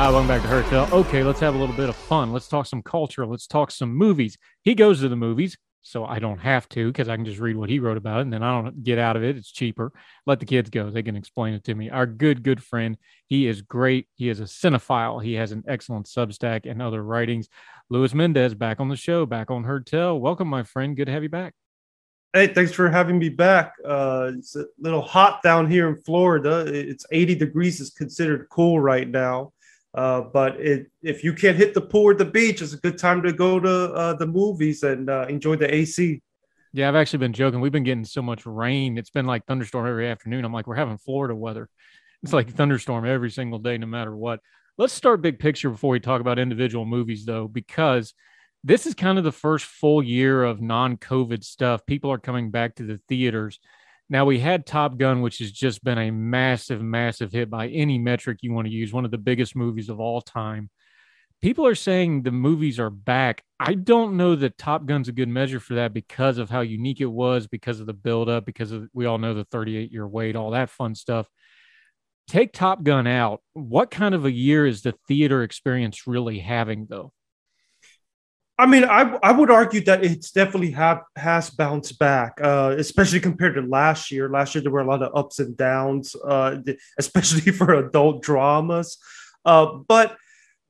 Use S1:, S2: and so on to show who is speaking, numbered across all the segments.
S1: Ah, welcome back to Heard Tell. Okay, let's have a little bit of fun. Let's talk some culture. Let's talk some movies. He goes to the movies, so I don't have to because I can just read what he wrote about it and then I don't get out of it. It's cheaper. Let the kids go. They can explain it to me. Our good, good friend. He is great. He is a cinephile. He has an excellent Substack and other writings. Luis Mendez back on the show, back on Heard Tell. Welcome, my friend. Good to have you back.
S2: Hey, thanks for having me back. Uh, it's a little hot down here in Florida. It's 80 degrees is considered cool right now. Uh, but it, if you can't hit the pool or the beach, it's a good time to go to uh, the movies and uh, enjoy the AC.
S1: Yeah, I've actually been joking. We've been getting so much rain. It's been like thunderstorm every afternoon. I'm like, we're having Florida weather. It's like thunderstorm every single day, no matter what. Let's start big picture before we talk about individual movies, though, because this is kind of the first full year of non COVID stuff. People are coming back to the theaters. Now, we had Top Gun, which has just been a massive, massive hit by any metric you want to use, one of the biggest movies of all time. People are saying the movies are back. I don't know that Top Gun's a good measure for that because of how unique it was, because of the buildup, because of we all know the 38 year wait, all that fun stuff. Take Top Gun out. What kind of a year is the theater experience really having, though?
S2: I mean, I I would argue that it's definitely have has bounced back, uh, especially compared to last year. Last year there were a lot of ups and downs, uh, especially for adult dramas. Uh, but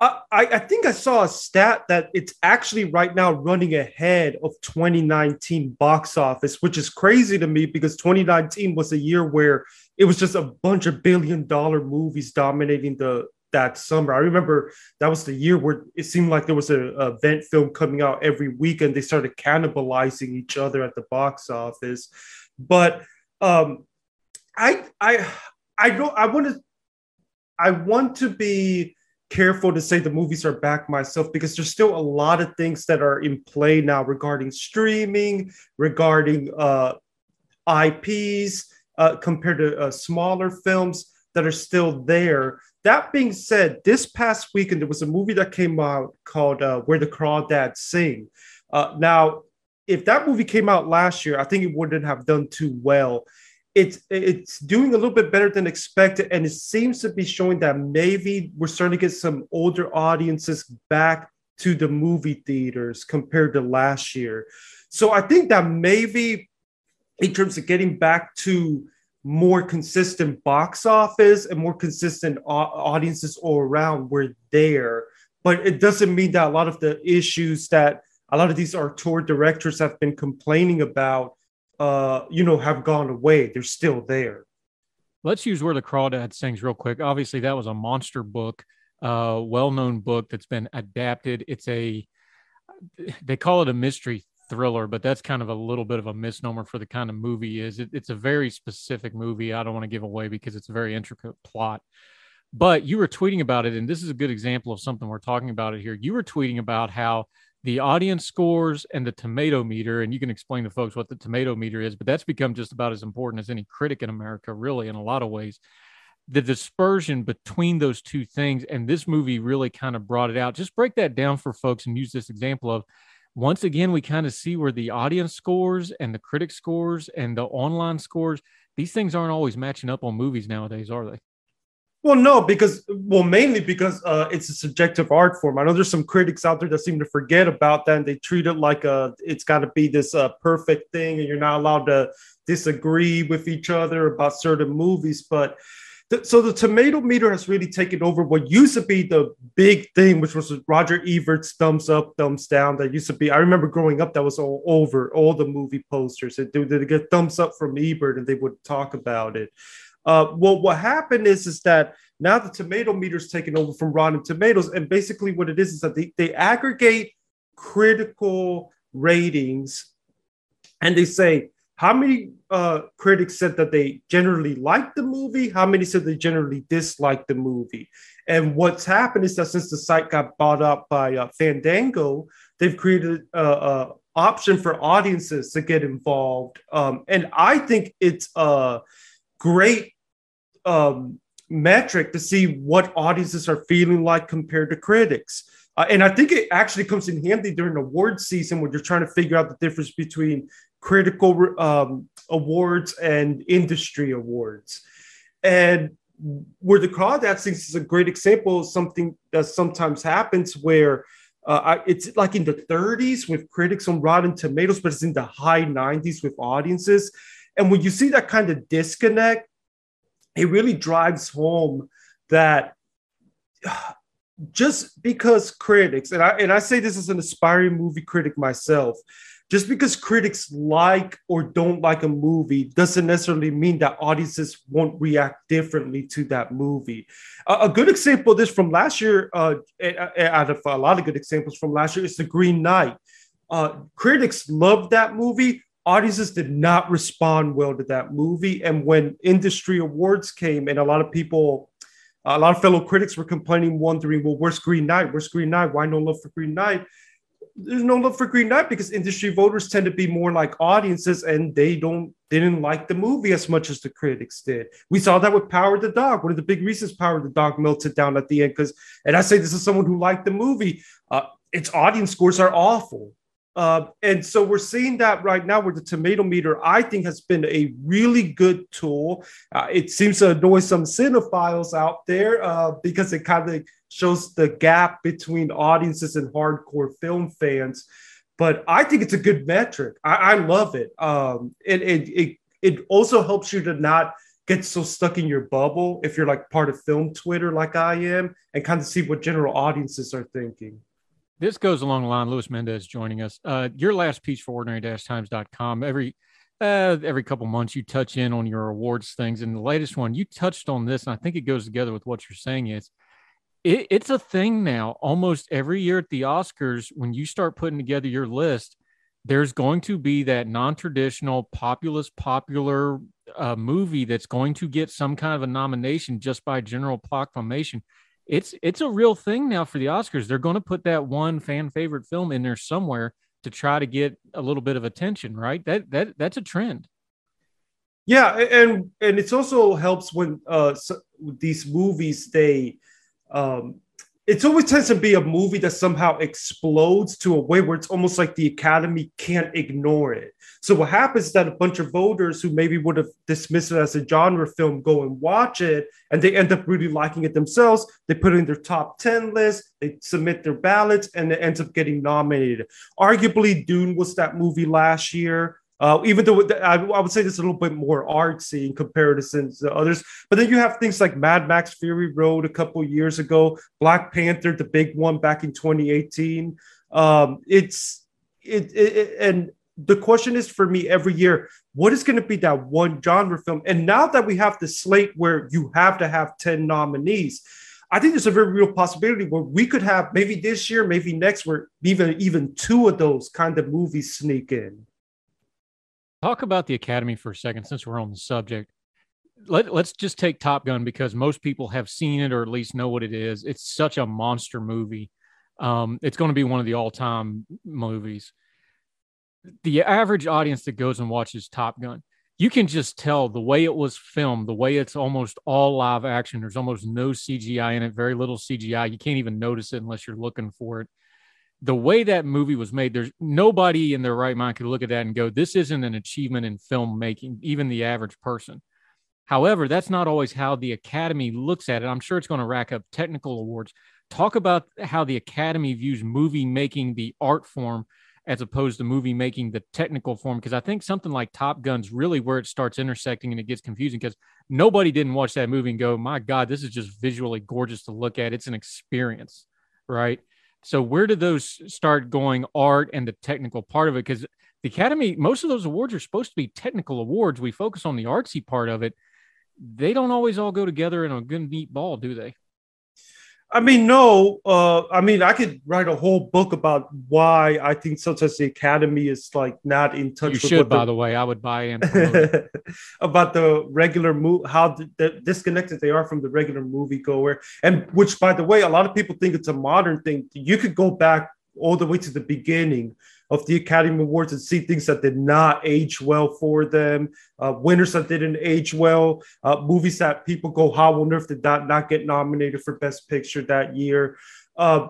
S2: I, I think I saw a stat that it's actually right now running ahead of 2019 box office, which is crazy to me because 2019 was a year where it was just a bunch of billion dollar movies dominating the that summer. I remember that was the year where it seemed like there was a, a event film coming out every week and they started cannibalizing each other at the box office. But um, I I I don't I want to I want to be careful to say the movies are back myself because there's still a lot of things that are in play now regarding streaming, regarding uh, IPs uh, compared to uh, smaller films that are still there that being said, this past weekend there was a movie that came out called uh, "Where the Crawdads Sing." Uh, now, if that movie came out last year, I think it wouldn't have done too well. It's it's doing a little bit better than expected, and it seems to be showing that maybe we're starting to get some older audiences back to the movie theaters compared to last year. So I think that maybe in terms of getting back to more consistent box office and more consistent audiences all around were there. But it doesn't mean that a lot of the issues that a lot of these auteur directors have been complaining about, uh, you know, have gone away. They're still there.
S1: Let's use Where the Crawdad Sings real quick. Obviously, that was a monster book, uh, well-known book that's been adapted. It's a they call it a mystery thriller, but that's kind of a little bit of a misnomer for the kind of movie is. It, it's a very specific movie. I don't want to give away because it's a very intricate plot. But you were tweeting about it, and this is a good example of something we're talking about it here. You were tweeting about how the audience scores and the tomato meter, and you can explain to folks what the tomato meter is, but that's become just about as important as any critic in America, really, in a lot of ways. The dispersion between those two things, and this movie really kind of brought it out. Just break that down for folks and use this example of once again, we kind of see where the audience scores and the critic scores and the online scores, these things aren't always matching up on movies nowadays, are they?
S2: Well, no, because well, mainly because uh, it's a subjective art form. I know there's some critics out there that seem to forget about that, and they treat it like a it's got to be this uh, perfect thing, and you're not allowed to disagree with each other about certain movies. But so the tomato meter has really taken over what used to be the big thing, which was Roger Ebert's thumbs up, thumbs down. That used to be. I remember growing up, that was all over all the movie posters. They would get thumbs up from Ebert, and they would talk about it. Uh, well, what happened is is that now the tomato meter is taken over from Rotten Tomatoes, and basically what it is is that they, they aggregate critical ratings, and they say how many uh, critics said that they generally liked the movie? How many said they generally disliked the movie? And what's happened is that since the site got bought up by uh, Fandango, they've created a, a, option for audiences to get involved. Um, and I think it's a great um, metric to see what audiences are feeling like compared to critics. Uh, and I think it actually comes in handy during award season when you're trying to figure out the difference between critical um, awards and industry awards. And where the Crawdads Sing is a great example of something that sometimes happens where uh, it's like in the 30s with critics on Rotten Tomatoes, but it's in the high 90s with audiences. And when you see that kind of disconnect, it really drives home that just because critics, and I, and I say this as an aspiring movie critic myself, just because critics like or don't like a movie doesn't necessarily mean that audiences won't react differently to that movie. A good example of this from last year, uh, out of a lot of good examples from last year, is The Green Knight. Uh, critics loved that movie. Audiences did not respond well to that movie. And when industry awards came, and a lot of people, a lot of fellow critics were complaining, wondering, well, where's Green Knight? Where's Green Knight? Why no love for Green Knight? There's no love for Green Knight because industry voters tend to be more like audiences and they don't didn't like the movie as much as the critics did. We saw that with Power the Dog. One of the big reasons Power the Dog melted down at the end because, and I say this is someone who liked the movie, uh, its audience scores are awful. Uh, and so we're seeing that right now where the tomato meter, I think, has been a really good tool. Uh, it seems to annoy some cinephiles out there uh, because it kind of shows the gap between audiences and hardcore film fans. But I think it's a good metric. I, I love it. Um, it, it, it, it also helps you to not get so stuck in your bubble if you're like part of film Twitter like I am and kind of see what general audiences are thinking.
S1: This goes along the line. Luis Mendez joining us. Uh, your last piece for ordinary-times.com. Every uh, every couple months you touch in on your awards things, and the latest one you touched on this, and I think it goes together with what you're saying. Is it, it's a thing now. Almost every year at the Oscars, when you start putting together your list, there's going to be that non-traditional populist popular uh, movie that's going to get some kind of a nomination just by general proclamation. It's it's a real thing now for the Oscars. They're going to put that one fan favorite film in there somewhere to try to get a little bit of attention, right? That that that's a trend.
S2: Yeah, and and it also helps when uh, so these movies they um, it's always tends to be a movie that somehow explodes to a way where it's almost like the academy can't ignore it. So what happens is that a bunch of voters who maybe would have dismissed it as a genre film go and watch it and they end up really liking it themselves. They put it in their top 10 list they submit their ballots and it ends up getting nominated. Arguably dune was that movie last year uh, even though I, I, would say this a little bit more artsy in comparison to others, but then you have things like Mad Max Fury Road a couple years ago, Black Panther, the big one back in 2018. Um, it's it, it, it, and the question is for me every year, what is going to be that one genre film? And now that we have the slate where you have to have 10 nominees, I think there's a very real possibility where we could have maybe this year, maybe next, where even even two of those kind of movies sneak in.
S1: Talk about the Academy for a second, since we're on the subject. Let, let's just take Top Gun because most people have seen it or at least know what it is. It's such a monster movie. Um, it's going to be one of the all time movies. The average audience that goes and watches Top Gun, you can just tell the way it was filmed, the way it's almost all live action. There's almost no CGI in it, very little CGI. You can't even notice it unless you're looking for it the way that movie was made, there's nobody in their right mind could look at that and go, this isn't an achievement in filmmaking, even the average person. However, that's not always how the Academy looks at it. I'm sure it's going to rack up technical awards. Talk about how the Academy views movie making the art form as opposed to movie making the technical form. Because I think something like Top Gun's really where it starts intersecting and it gets confusing because nobody didn't watch that movie and go, my God, this is just visually gorgeous to look at. It's an experience, right? So where do those start going art and the technical part of it? Because the Academy, most of those awards are supposed to be technical awards. We focus on the artsy part of it. They don't always all go together in a good neat ball, do they?
S2: I mean, no. Uh, I mean, I could write a whole book about why I think sometimes the Academy is like not in touch.
S1: You
S2: with
S1: should, by
S2: the,
S1: the way. I would buy in.
S2: about the regular movie, how the, the disconnected they are from the regular moviegoer, and which, by the way, a lot of people think it's a modern thing. You could go back all the way to the beginning of the Academy Awards and see things that did not age well for them, uh, winners that didn't age well, uh, movies that people go, how on earth did that not get nominated for Best Picture that year? Uh,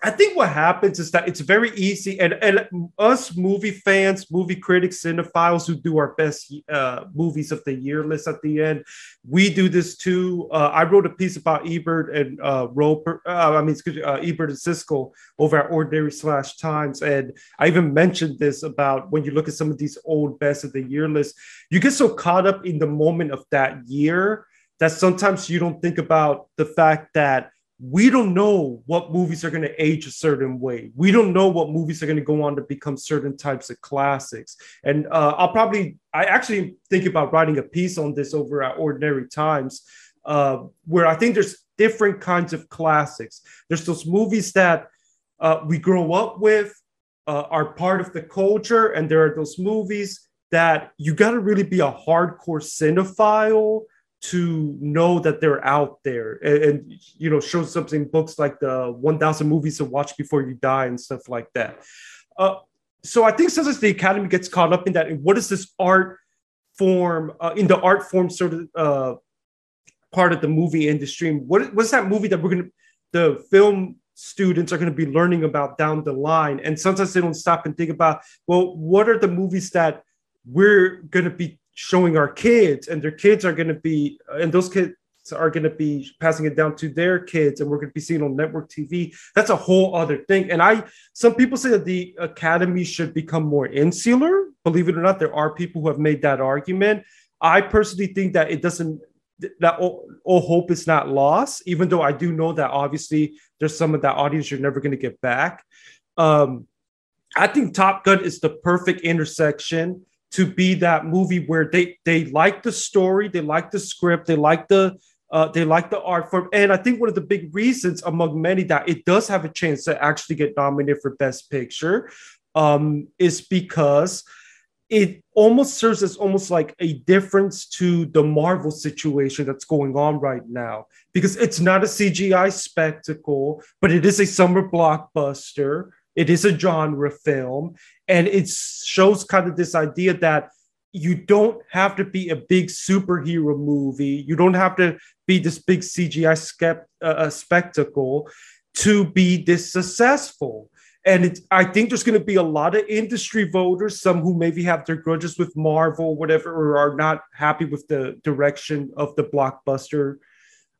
S2: I think what happens is that it's very easy, and, and us movie fans, movie critics, cinephiles who do our best uh, movies of the year list at the end, we do this too. Uh, I wrote a piece about Ebert and uh, Roeper, uh, I mean, excuse me, uh, Ebert and Siskel over at Ordinary Slash Times, and I even mentioned this about when you look at some of these old best of the year lists, you get so caught up in the moment of that year that sometimes you don't think about the fact that we don't know what movies are going to age a certain way. We don't know what movies are going to go on to become certain types of classics. And uh, I'll probably, I actually think about writing a piece on this over at Ordinary Times, uh, where I think there's different kinds of classics. There's those movies that uh, we grow up with, uh, are part of the culture, and there are those movies that you got to really be a hardcore cinephile to know that they're out there. And, and, you know show something books like the 1000 movies to watch before you die and stuff like that. Uh, so i think sometimes the academy gets caught up in that and what is this art form uh, in the art form sort of uh, part of the movie industry? What, what's that movie that we're going to the film students are going to be learning about down the line? And sometimes they don't stop and think about well what are the movies that we're going to be showing our kids and their kids are going to be and those kids are going to be passing it down to their kids and we're going to be seeing on network tv that's a whole other thing. And i some people say that the academy should become more insular. Believe it or not there are people who have made that argument. I personally think that it doesn't that all, all hope is not lost even though i do know that obviously there's some of that audience you're never going to get back. Um i think top gun is the perfect intersection to be that movie where they they like the story, they like the script, they like the uh, they like the art form, and I think one of the big reasons among many that it does have a chance to actually get nominated for Best Picture um, is because it almost serves as almost like a difference to the Marvel situation that's going on right now because it's not a CGI spectacle, but it is a summer blockbuster. It is a genre film, and it shows kind of this idea that you don't have to be a big superhero movie. You don't have to be this big CGI skept, uh, spectacle to be this successful. And I think there's going to be a lot of industry voters, some who maybe have their grudges with Marvel, whatever, or are not happy with the direction of the blockbuster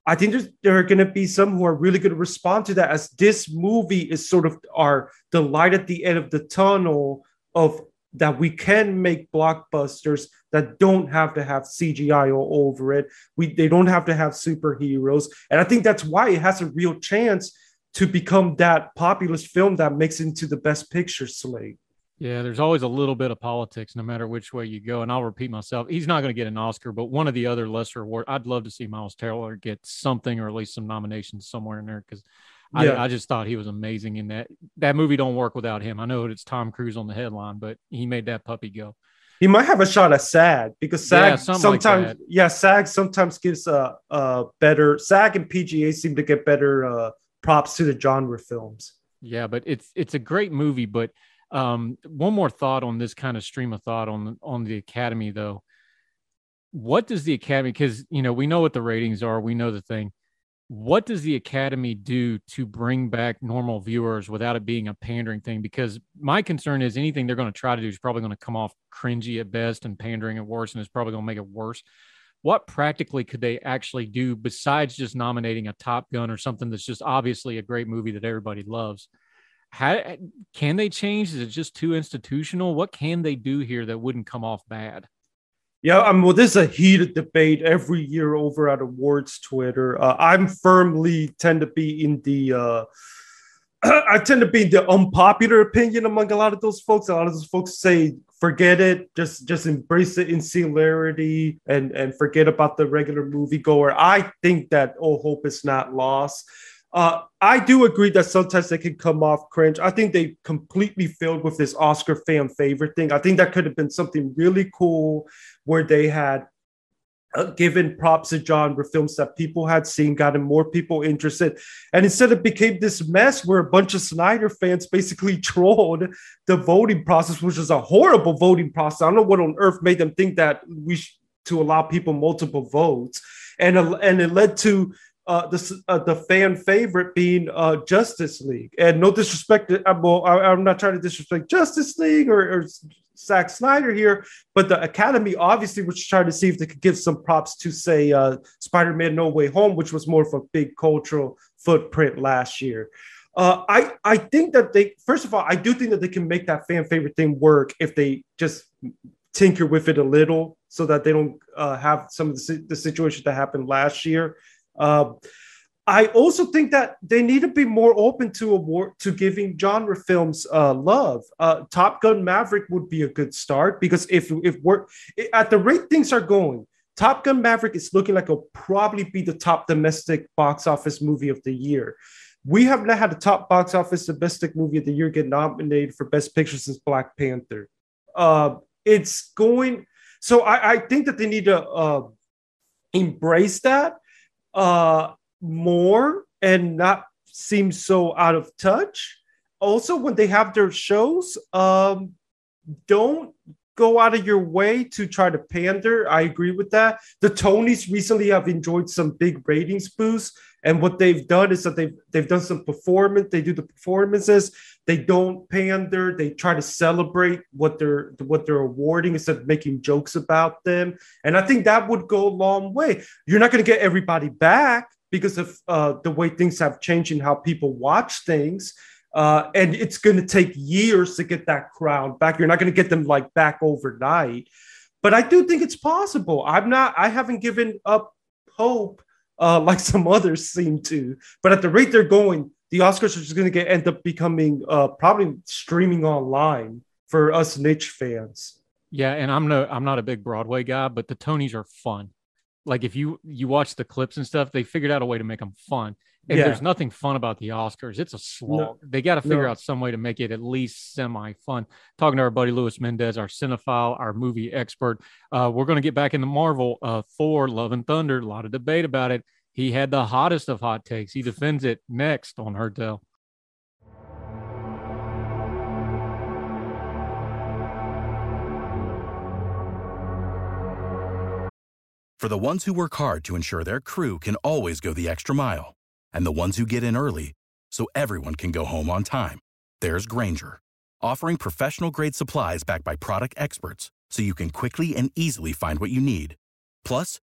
S2: I think there are going to be some who are really going to respond to that as this movie is sort of our the light at the end of the tunnel of that we can make blockbusters that don't have to have CGI all over it. We they don't have to have superheroes, and I think that's why it has a real chance to become that populist film that makes it into the best picture slate.
S1: Yeah, there's always a little bit of politics, no matter which way you go. And I'll repeat myself: he's not going to get an Oscar, but one of the other lesser awards. I'd love to see Miles Teller get something, or at least some nominations somewhere in there, because yeah. I, I, just thought he was amazing in that. That movie don't work without him. I know it's Tom Cruise on the headline, but he made that puppy go.
S2: He might have a shot at SAG because SAG yeah, sometimes, like yeah, SAG sometimes gives a, a better SAG and PGA seem to get better uh, props to the genre films.
S1: Yeah, but it's it's a great movie, but um, one more thought on this kind of stream of thought on on the academy though. What does the academy? Because you know we know what the ratings are, we know the thing. What does the academy do to bring back normal viewers without it being a pandering thing? Because my concern is anything they're going to try to do is probably going to come off cringy at best and pandering at worst, and it's probably going to make it worse what practically could they actually do besides just nominating a Top Gun or something that's just obviously a great movie that everybody loves? How can they change? Is it just too institutional? What can they do here that wouldn't come off bad?
S2: Yeah, mean, well, this is a heated debate every year over at awards Twitter. Uh, I'm firmly tend to be in the uh, I tend to be in the unpopular opinion among a lot of those folks. A lot of those folks say, forget it, just just embrace the insularity and and forget about the regular moviegoer. I think that all hope is not lost. Uh, I do agree that sometimes they can come off cringe. I think they completely failed with this Oscar fan favorite thing. I think that could have been something really cool where they had uh, given props to genre films that people had seen, gotten more people interested. And instead, it became this mess where a bunch of Snyder fans basically trolled the voting process, which is a horrible voting process. I don't know what on earth made them think that we should to allow people multiple votes, and and it led to uh, the uh, the fan favorite being uh, Justice League. And no disrespect, to, uh, well, I, am not trying to disrespect Justice League or, or Zack Snyder here, but the Academy obviously was trying to see if they could give some props to say uh, Spider-Man: No Way Home, which was more of a big cultural footprint last year. Uh, I I think that they first of all I do think that they can make that fan favorite thing work if they just tinker with it a little so that they don't have some of the, the situations that happened last year. Uh, I also think that they need to be more open to award to giving genre films uh, love. Uh, Top Gun Maverick would be a good start because if if we're at the rate things are going, Top Gun Maverick is looking like it'll probably be the top domestic box office movie of the year. We have not had a top box office domestic movie of the year get nominated for Best Picture since Black Panther. Uh, it's going. So I, I think that they need to uh, embrace that uh, more and not seem so out of touch. Also, when they have their shows, um, don't go out of your way to try to pander. I agree with that. The Tonys recently have enjoyed some big ratings boosts. And what they've done is that they've they've done some performance. They do the performances. They don't pander. They try to celebrate what they're what they're awarding instead of making jokes about them. And I think that would go a long way. You're not going to get everybody back because of uh, the way things have changed and how people watch things. Uh, and it's going to take years to get that crowd back. You're not going to get them like back overnight. But I do think it's possible. I'm not. I haven't given up hope uh, like some others seem to. But at the rate they're going, the Oscars are just going to get end up becoming uh, probably streaming online for us niche fans.
S1: Yeah, and I'm no, I'm not a big Broadway guy, but the Tonys are fun. Like if you you watch the clips and stuff, they figured out a way to make them fun. And yeah. there's nothing fun about the Oscars. It's a slog. No, they got to figure no. out some way to make it at least semi fun. Talking to our buddy Luis Mendez, our cinephile, our movie expert. Uh, we're going to get back into Marvel. Uh, Thor, Love and Thunder. A lot of debate about it. He had the hottest of hot takes. He defends it next on Heard Tell.
S3: For the ones who work hard to ensure their crew can always go the extra mile and the ones who get in early so everyone can go home on time. There's Grainger, offering professional grade supplies backed by product experts so you can quickly and easily find what you need. Plus,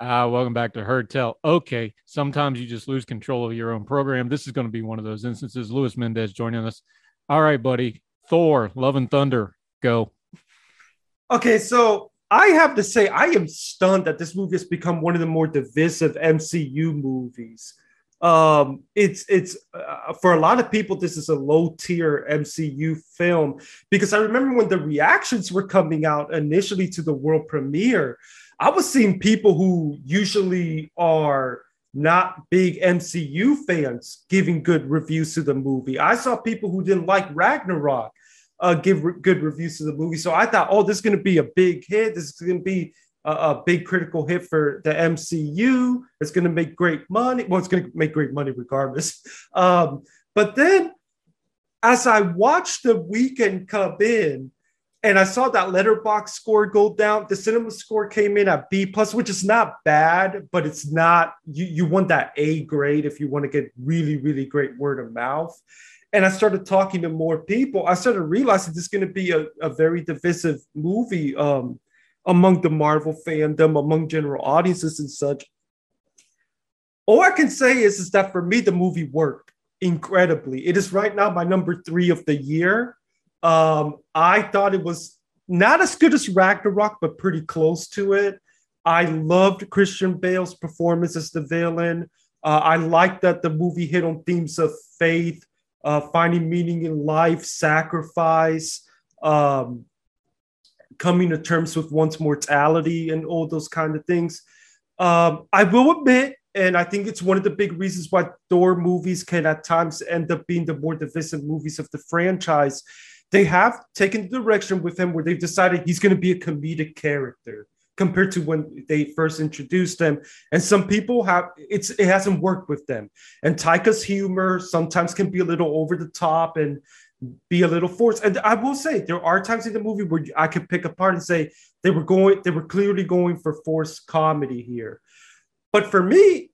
S1: Uh, welcome back to Heard Tell. Okay, sometimes you just lose control of your own program. This is going to be one of those instances. Luis Mendez joining us. All right, buddy. Thor, Love and Thunder, go.
S2: Okay, so I have to say, I am stunned that this movie has become one of the more divisive MCU movies. Um, it's it's uh, for a lot of people, this is a low tier MCU film because I remember when the reactions were coming out initially to the world premiere I was seeing people who usually are not big MCU fans giving good reviews to the movie. I saw people who didn't like Ragnarok uh, give re- good reviews to the movie. So I thought, oh, this is going to be a big hit. This is going to be a, a, big critical hit for the MCU. It's going to make great money. Well, it's going to make great money regardless. Um, but then as I watched the weekend come in, and I saw that Letterboxd score go down. The cinema score came in at B plus, which is not bad, but it's not you. You want that A grade if you want to get really, really great word of mouth. And I started talking to more people. I started realizing this is going to be a, a very divisive movie um, among the Marvel fandom, among general audiences and such. all I can say is, is that for me, the movie worked incredibly. It is right now my number three of the year. Um, I thought it was not as good as Ragnarok, but pretty close to it. I loved Christian Bale's performance as the villain. Uh, I like that the movie hit on themes of faith, uh, finding meaning in life, sacrifice, um, coming to terms with one's mortality, and all those kind of things. Um, I will admit, and I think it's one of the big reasons why Thor movies can at times end up being the more divisive movies of the franchise. They have taken the direction with him where they've decided he's going to be a comedic character compared to when they first introduced him. And some people have it's it hasn't worked with them. And Taika's humor sometimes can be a little over the top and be a little forced. And I will say there are times in the movie where I could pick apart and say they were going, they were clearly going for forced comedy here. But for me,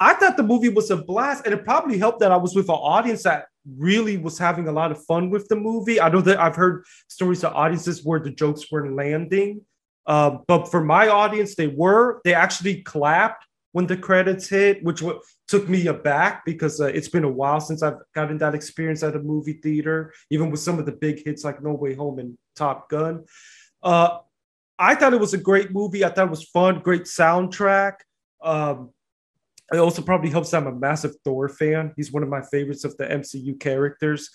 S2: I thought the movie was a blast, and it probably helped that I was with an audience that really was having a lot of fun with the movie. I know that I've heard stories of audiences where the jokes weren't landing, uh, but for my audience, they were. They actually clapped when the credits hit, which w- took me aback because uh, it's been a while since I've gotten that experience at a movie theater, even with some of the big hits like No Way Home and Top Gun. Uh, I thought it was a great movie. I thought it was fun, great soundtrack. Um, it also probably helps that I'm a massive Thor fan. He's one of my favorites of the MCU characters.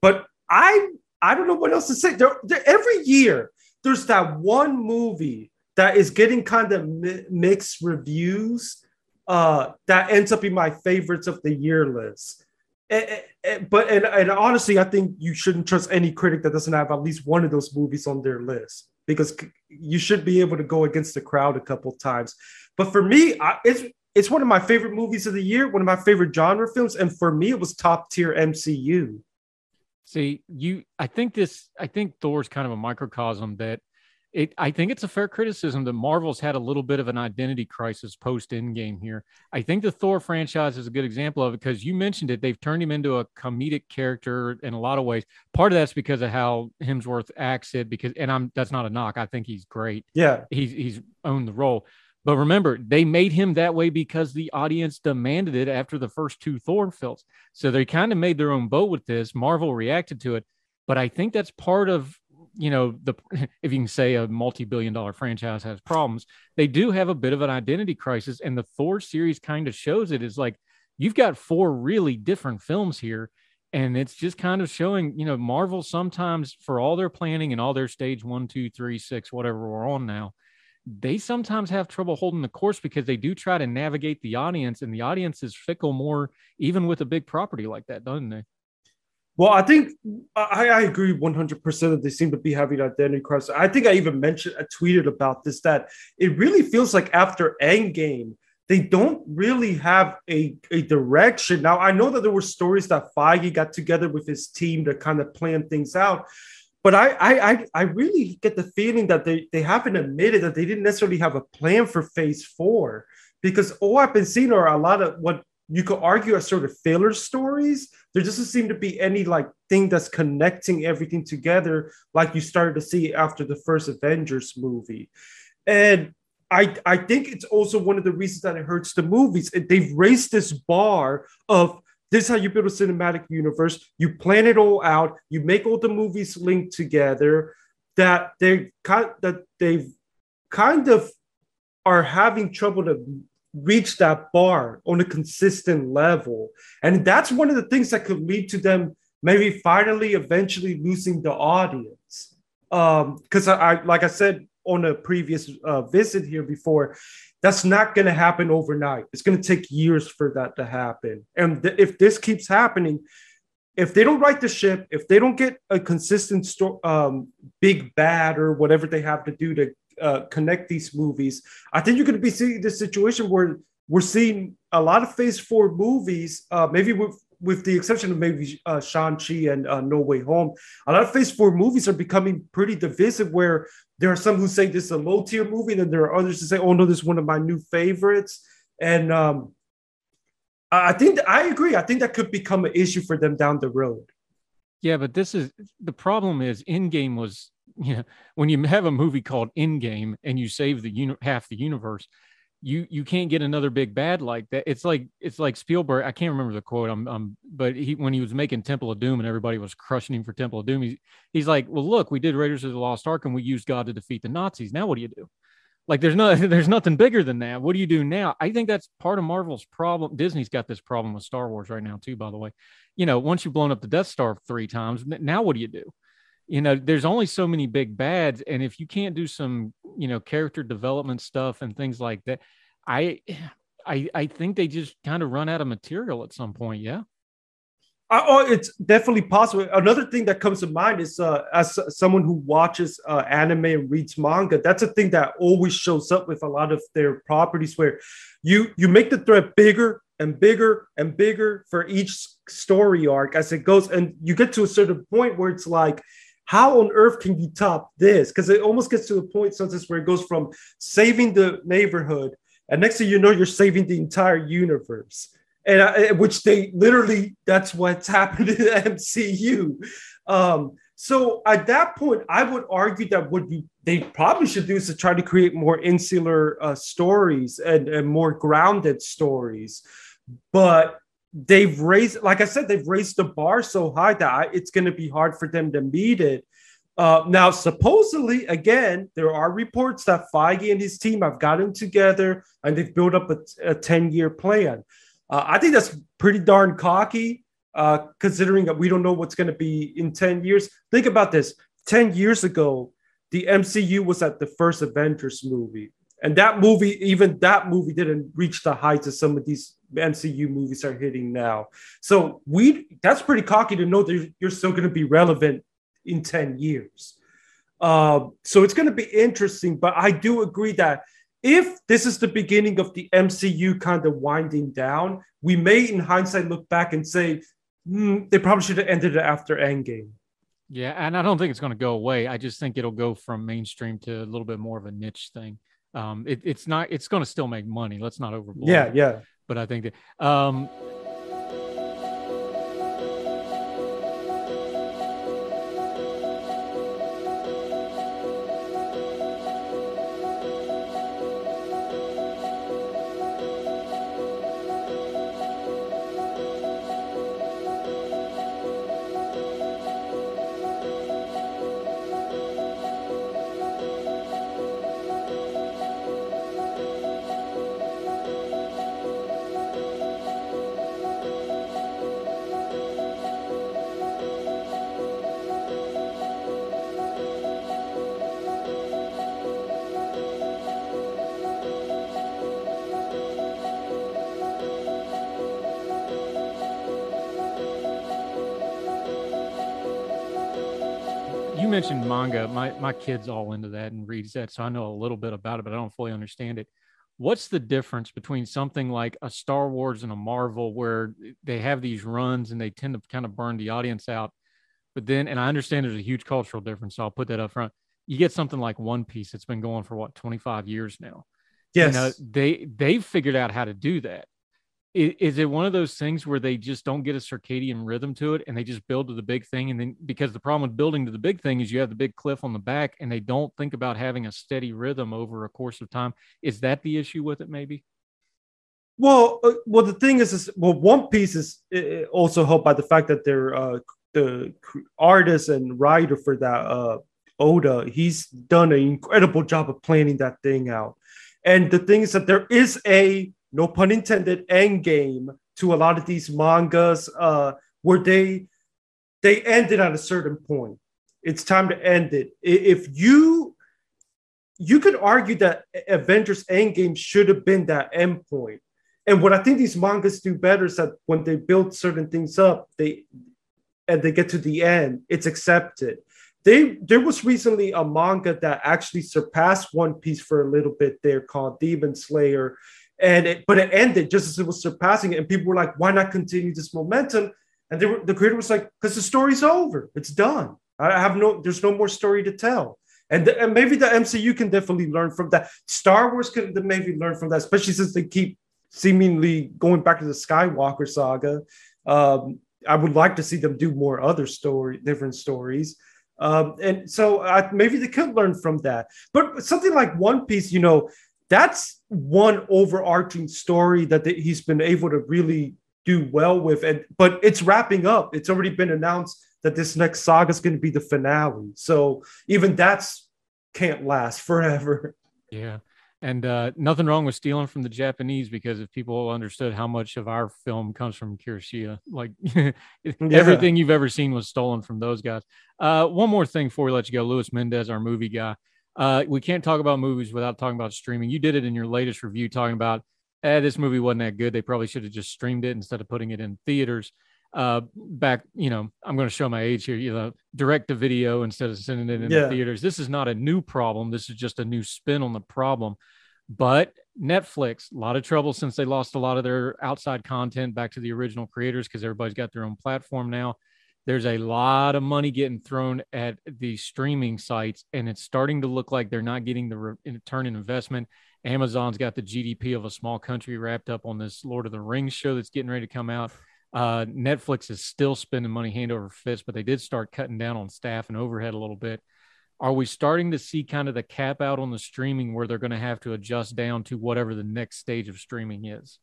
S2: But I I don't know what else to say. Every year, there's that one movie that is getting kind of mi- mixed reviews uh, that ends up in my favorites of the year list. And, and, but and, and honestly, I think you shouldn't trust any critic that doesn't have at least one of those movies on their list because you should be able to go against the crowd a couple times. But for me, I, it's it's one of my favorite movies of the year, one of my favorite genre films, and for me, it was top tier MCU.
S1: See, you, I think this, I think Thor's kind of a microcosm that it, I think it's a fair criticism that Marvel's had a little bit of an identity crisis post Endgame here. I think the Thor franchise is a good example of it because you mentioned it. They've turned him into a comedic character in a lot of ways. Part of that's because of how Hemsworth acts it. Because, and I'm that's not a knock. I think he's great.
S2: Yeah,
S1: he's he's owned the role. But remember, they made him that way because the audience demanded it after the first two Thor films. So they kind of made their own boat with this. Marvel reacted to it. But I think that's part of, you know, the if you can say a multi-billion dollar franchise has problems, they do have a bit of an identity crisis. And the Thor series kind of shows it is like you've got four really different films here. And it's just kind of showing, you know, Marvel sometimes for all their planning and all their stage one, two, three, six, whatever we're on now they sometimes have trouble holding the course because they do try to navigate the audience, and the audience is fickle more, even with a big property like that, doesn't they?
S2: Well, I think I, I agree 100% that they seem to be having identity crisis. I think I even mentioned, I tweeted about this, that it really feels like after Endgame, they don't really have a, a direction. Now, I know that there were stories that Feige got together with his team to kind of plan things out, but I, I I really get the feeling that they, they haven't admitted that they didn't necessarily have a plan for phase four because all I've been seeing are a lot of what you could argue are sort of filler stories. There doesn't seem to be any like thing that's connecting everything together like you started to see after the first Avengers movie. And I, I think it's also one of the reasons that it hurts the movies. They've raised this bar of this is how you build a cinematic universe. You plan it all out. You make all the movies link together. That they that they've kind of are having trouble to reach that bar on a consistent level, and that's one of the things that could lead to them maybe finally eventually losing the audience. Because um, I, I, like I said on a previous uh, visit here before, that's not going to happen overnight. It's going to take years for that to happen. And th- if this keeps happening, if they don't right the ship, if they don't get a consistent sto- um, big bad or whatever they have to do to uh, connect these movies, I think you're going to be seeing this situation where we're seeing a lot of Phase Four movies, uh, maybe with with the exception of maybe uh, Shang-Chi and uh, No Way Home, a lot of Phase 4 movies are becoming pretty divisive where there are some who say this is a low tier movie, and there are others who say, oh no, this is one of my new favorites. And um, I think I agree. I think that could become an issue for them down the road.
S1: Yeah, but this is the problem is Endgame was, you know, when you have a movie called Endgame and you save the uni- half the universe, you you can't get another big bad like that. It's like it's like Spielberg. I can't remember the quote. I'm, I'm but he when he was making Temple of Doom and everybody was crushing him for Temple of Doom. He's he's like, well, look, we did Raiders of the Lost Ark and we used God to defeat the Nazis. Now what do you do? Like there's no there's nothing bigger than that. What do you do now? I think that's part of Marvel's problem. Disney's got this problem with Star Wars right now too. By the way, you know, once you've blown up the Death Star three times, now what do you do? You know there's only so many big bads and if you can't do some you know character development stuff and things like that i i i think they just kind of run out of material at some point yeah
S2: oh, it's definitely possible. Another thing that comes to mind is uh, as someone who watches uh, anime and reads manga, that's a thing that always shows up with a lot of their properties, where you you make the threat bigger and bigger and bigger for each story arc as it goes, and you get to a certain point where it's like how on earth can you top this? Because it almost gets to a point sometimes where it goes from saving the neighborhood, and next thing you know, you're saving the entire universe. And I, which they literally, that's what's happened in the MCU. Um, so at that point, I would argue that what you they probably should do is to try to create more insular uh, stories and, and more grounded stories. But they've raised, like I said, they've raised the bar so high that I, it's going to be hard for them to meet it. Uh, now, supposedly, again, there are reports that Feige and his team have gotten together and they've built up a 10 year plan. Uh, I think that's pretty darn cocky, uh, considering that we don't know what's going to be in 10 years. Think about this 10 years ago, the MCU was at the first Avengers movie. And that movie, even that movie, didn't reach the heights of some of these MCU movies are hitting now. So we that's pretty cocky to know that you're still going to be relevant in 10 years. Uh, so it's going to be interesting, but I do agree that if this is the beginning of the MCU kind of winding down, we may, in hindsight, look back and say mm, they probably should have ended it after Endgame.
S1: Yeah, and I don't think it's going to go away. I just think it'll go from mainstream to a little bit more of a niche thing. Um, it, it's not. It's going to still make money. Let's not overblow.
S2: Yeah, it. yeah
S1: but I think that um, mentioned manga. My my kids all into that and reads that, so I know a little bit about it, but I don't fully understand it. What's the difference between something like a Star Wars and a Marvel, where they have these runs and they tend to kind of burn the audience out, but then, and I understand there's a huge cultural difference, so I'll put that up front. You get something like One Piece that's been going for what 25 years now.
S2: Yes,
S1: you know, they they've figured out how to do that is it one of those things where they just don't get a circadian rhythm to it and they just build to the big thing and then because the problem with building to the big thing is you have the big cliff on the back and they don't think about having a steady rhythm over a course of time. Is that the issue with it maybe?
S2: Well uh, well the thing is, is well one piece is also helped by the fact that they're uh, the artist and writer for that uh oda he's done an incredible job of planning that thing out. And the thing is that there is a no pun intended, end game to a lot of these mangas uh, where they they ended at a certain point. It's time to end it. If you you could argue that Avengers Endgame should have been that end point. And what I think these mangas do better is that when they build certain things up, they and they get to the end, it's accepted. They there was recently a manga that actually surpassed One Piece for a little bit there called Demon Slayer and it, but it ended just as it was surpassing it, and people were like, "Why not continue this momentum?" And were, the creator was like, "Because the story's over, it's done. I have no, there's no more story to tell." And, the, and maybe the MCU can definitely learn from that. Star Wars can maybe learn from that, especially since they keep seemingly going back to the Skywalker saga. Um, I would like to see them do more other story, different stories. Um, and so maybe they could learn from that. But something like One Piece, you know, that's one overarching story that he's been able to really do well with. And but it's wrapping up. It's already been announced that this next saga is going to be the finale. So even that's can't last forever.
S1: Yeah. And uh, nothing wrong with stealing from the Japanese because if people understood how much of our film comes from Kuroshige, like yeah. everything you've ever seen was stolen from those guys. Uh, one more thing before we let you go, Luis Mendez, our movie guy. Uh, we can't talk about movies without talking about streaming. You did it in your latest review, talking about, eh, this movie wasn't that good. They probably should have just streamed it instead of putting it in theaters. Uh, back, you know, I'm going to show my age here. You know, direct to video instead of sending it in yeah. the theaters. This is not a new problem. This is just a new spin on the problem. But Netflix, a lot of trouble since they lost a lot of their outside content back to the original creators because everybody's got their own platform now there's a lot of money getting thrown at the streaming sites and it's starting to look like they're not getting the return in investment. Amazon's got the gdp of a small country wrapped up on this lord of the rings show that's getting ready to come out. Uh, netflix is still spending money hand over fist but they did start cutting down on staff and overhead a little bit. Are we starting to see kind of the cap out on the streaming where they're going to have to adjust down to whatever the next stage of streaming is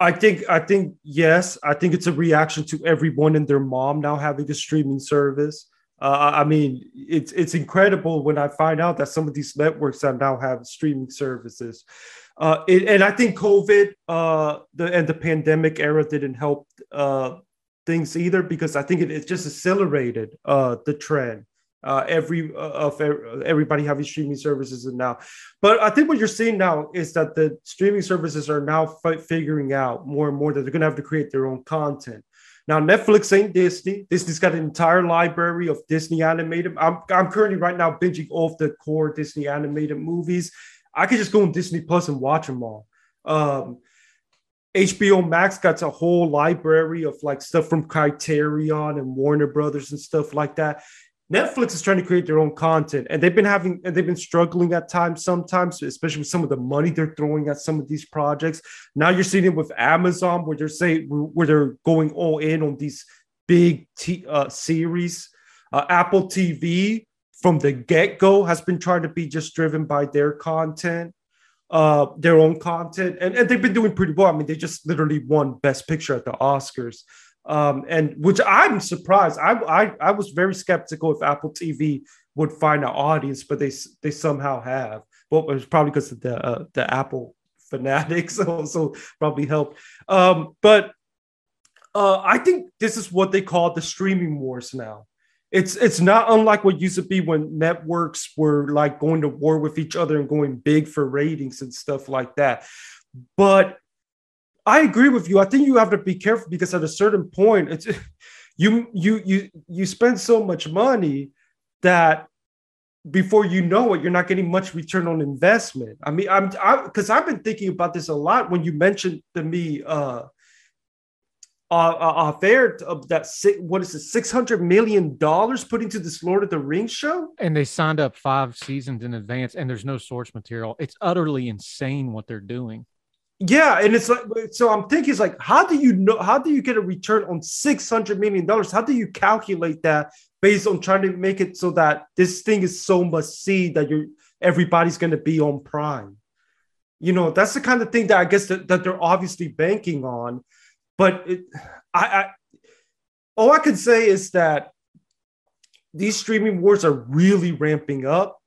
S2: I think I think yes. I think it's a reaction to everyone and their mom now having a streaming service. Uh, I mean, it's it's incredible when I find out that some of these networks that now have streaming services. Uh, it, and I think COVID uh, the, and the pandemic era didn't help uh, things either because I think it, it just accelerated uh, the trend uh, every uh, of everybody having streaming services and now. But i think what you're seeing now is that the streaming services are now f- figuring out more and more that they're going to have to create their own content. Now netflix ain't disney. Disney's got an entire library of disney animated i'm, I'm currently right now binging off the core disney animated movies. I could just go on disney plus and watch them all. Um, HBO Max got a whole library of like stuff from Criterion and Warner Brothers and stuff like that. Netflix is trying to create their own content, and they've been having and they've been struggling at times, sometimes, especially with some of the money they're throwing at some of these projects. Now you're seeing it with Amazon, where they're saying where they're going all in on these big t- uh, series. Uh, Apple TV from the get go has been trying to be just driven by their content, uh, their own content, and, and they've been doing pretty well. I mean, they just literally won Best Picture at the Oscars um, and which I'm surprised. I, I I was very skeptical if Apple TV would find an audience, but they they somehow have. Well, it's probably because of the uh, the Apple fanatics also probably helped. Um, but uh, I think this is what they call the streaming wars now. It's it's not unlike what used to be when networks were like going to war with each other and going big for ratings and stuff like that. But I agree with you. I think you have to be careful because at a certain point, it's you you you you spend so much money that before you know it, you're not getting much return on investment. I mean, I'm because I've been thinking about this a lot when you mentioned to me uh uh, uh fair of that six, what is it six hundred million dollars put into this Lord of the Rings show,
S1: and they signed up five seasons in advance, and there's no source material. It's utterly insane what they're doing.
S2: Yeah, and it's like so. I'm thinking, it's like, how do you know? How do you get a return on six hundred million dollars? How do you calculate that based on trying to make it so that this thing is so must see that you're everybody's going to be on Prime? You know, that's the kind of thing that I guess that, that they're obviously banking on. But it, I, I, all I can say is that these streaming wars are really ramping up,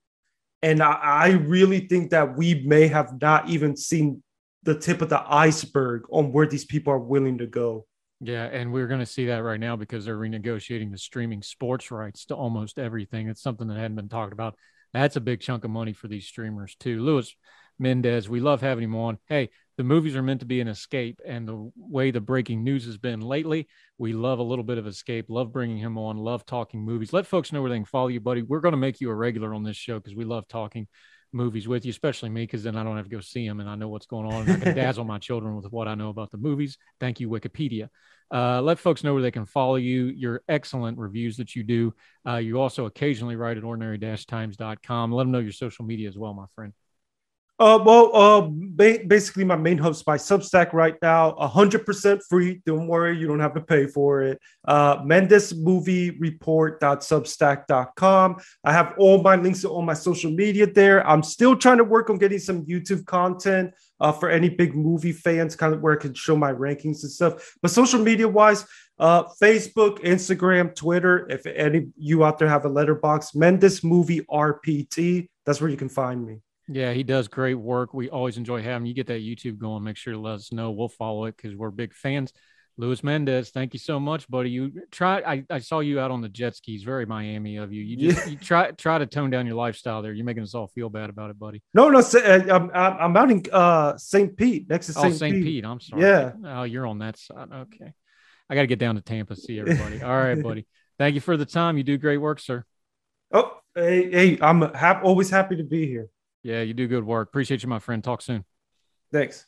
S2: and I, I really think that we may have not even seen the tip of the iceberg on where these people are willing to go.
S1: Yeah, and we're going to see that right now because they're renegotiating the streaming sports rights to almost everything. It's something that hadn't been talked about. That's a big chunk of money for these streamers too. Luis Mendes, we love having him on. Hey, the movies are meant to be an escape, and the way the breaking news has been lately, we love a little bit of escape. Love bringing him on. Love talking movies. Let folks know where they can follow you, buddy. We're going to make you a regular on this show because we love talking movies with you, especially me, because then I don't have to go see them and I know what's going on. And I can dazzle my children with what I know about the movies. Thank you, Wikipedia. Uh, let folks know where they can follow you, your excellent reviews that you do. Uh, you also occasionally write at ordinary times.com. Let them know your social media as well, my friend.
S2: Uh, well, uh, ba- basically, my main hub's my Substack right now, 100% free. Don't worry, you don't have to pay for it. Uh, MendesMovieReport.substack.com. I have all my links to all my social media there. I'm still trying to work on getting some YouTube content uh, for any big movie fans, kind of where I can show my rankings and stuff. But social media wise, uh, Facebook, Instagram, Twitter. If any you out there have a Letterboxd, Mendes Movie RPT, that's where you can find me.
S1: Yeah, he does great work. We always enjoy having you get that YouTube going. Make sure to let us know. We'll follow it because we're big fans. Luis Mendes, thank you so much, buddy. You try. I, I saw you out on the jet skis. Very Miami of you. You just yeah. you try try to tone down your lifestyle there. You're making us all feel bad about it, buddy.
S2: No, no, uh, I'm I'm out in uh, St. Pete next to St.
S1: Oh, St. Pete. Pete. I'm sorry.
S2: Yeah.
S1: Oh, you're on that side. Okay. I got to get down to Tampa see everybody. all right, buddy. Thank you for the time. You do great work, sir.
S2: Oh, hey, hey I'm ha- always happy to be here.
S1: Yeah, you do good work. Appreciate you, my friend. Talk soon.
S2: Thanks.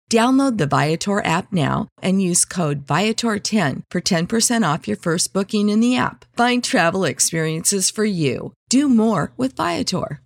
S4: Download the Viator app now and use code Viator10 for 10% off your first booking in the app. Find travel experiences for you. Do more with Viator.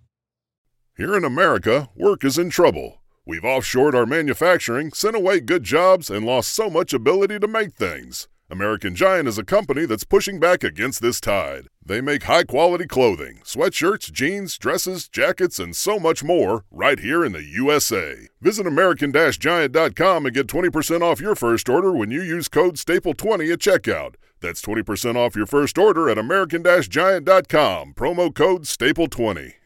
S5: Here in America, work is in trouble. We've offshored our manufacturing, sent away good jobs, and lost so much ability to make things. American Giant is a company that's pushing back against this tide. They make high quality clothing, sweatshirts, jeans, dresses, jackets, and so much more right here in the USA. Visit American Giant.com and get 20% off your first order when you use code STAPLE20 at checkout. That's 20% off your first order at American Giant.com, promo code STAPLE20.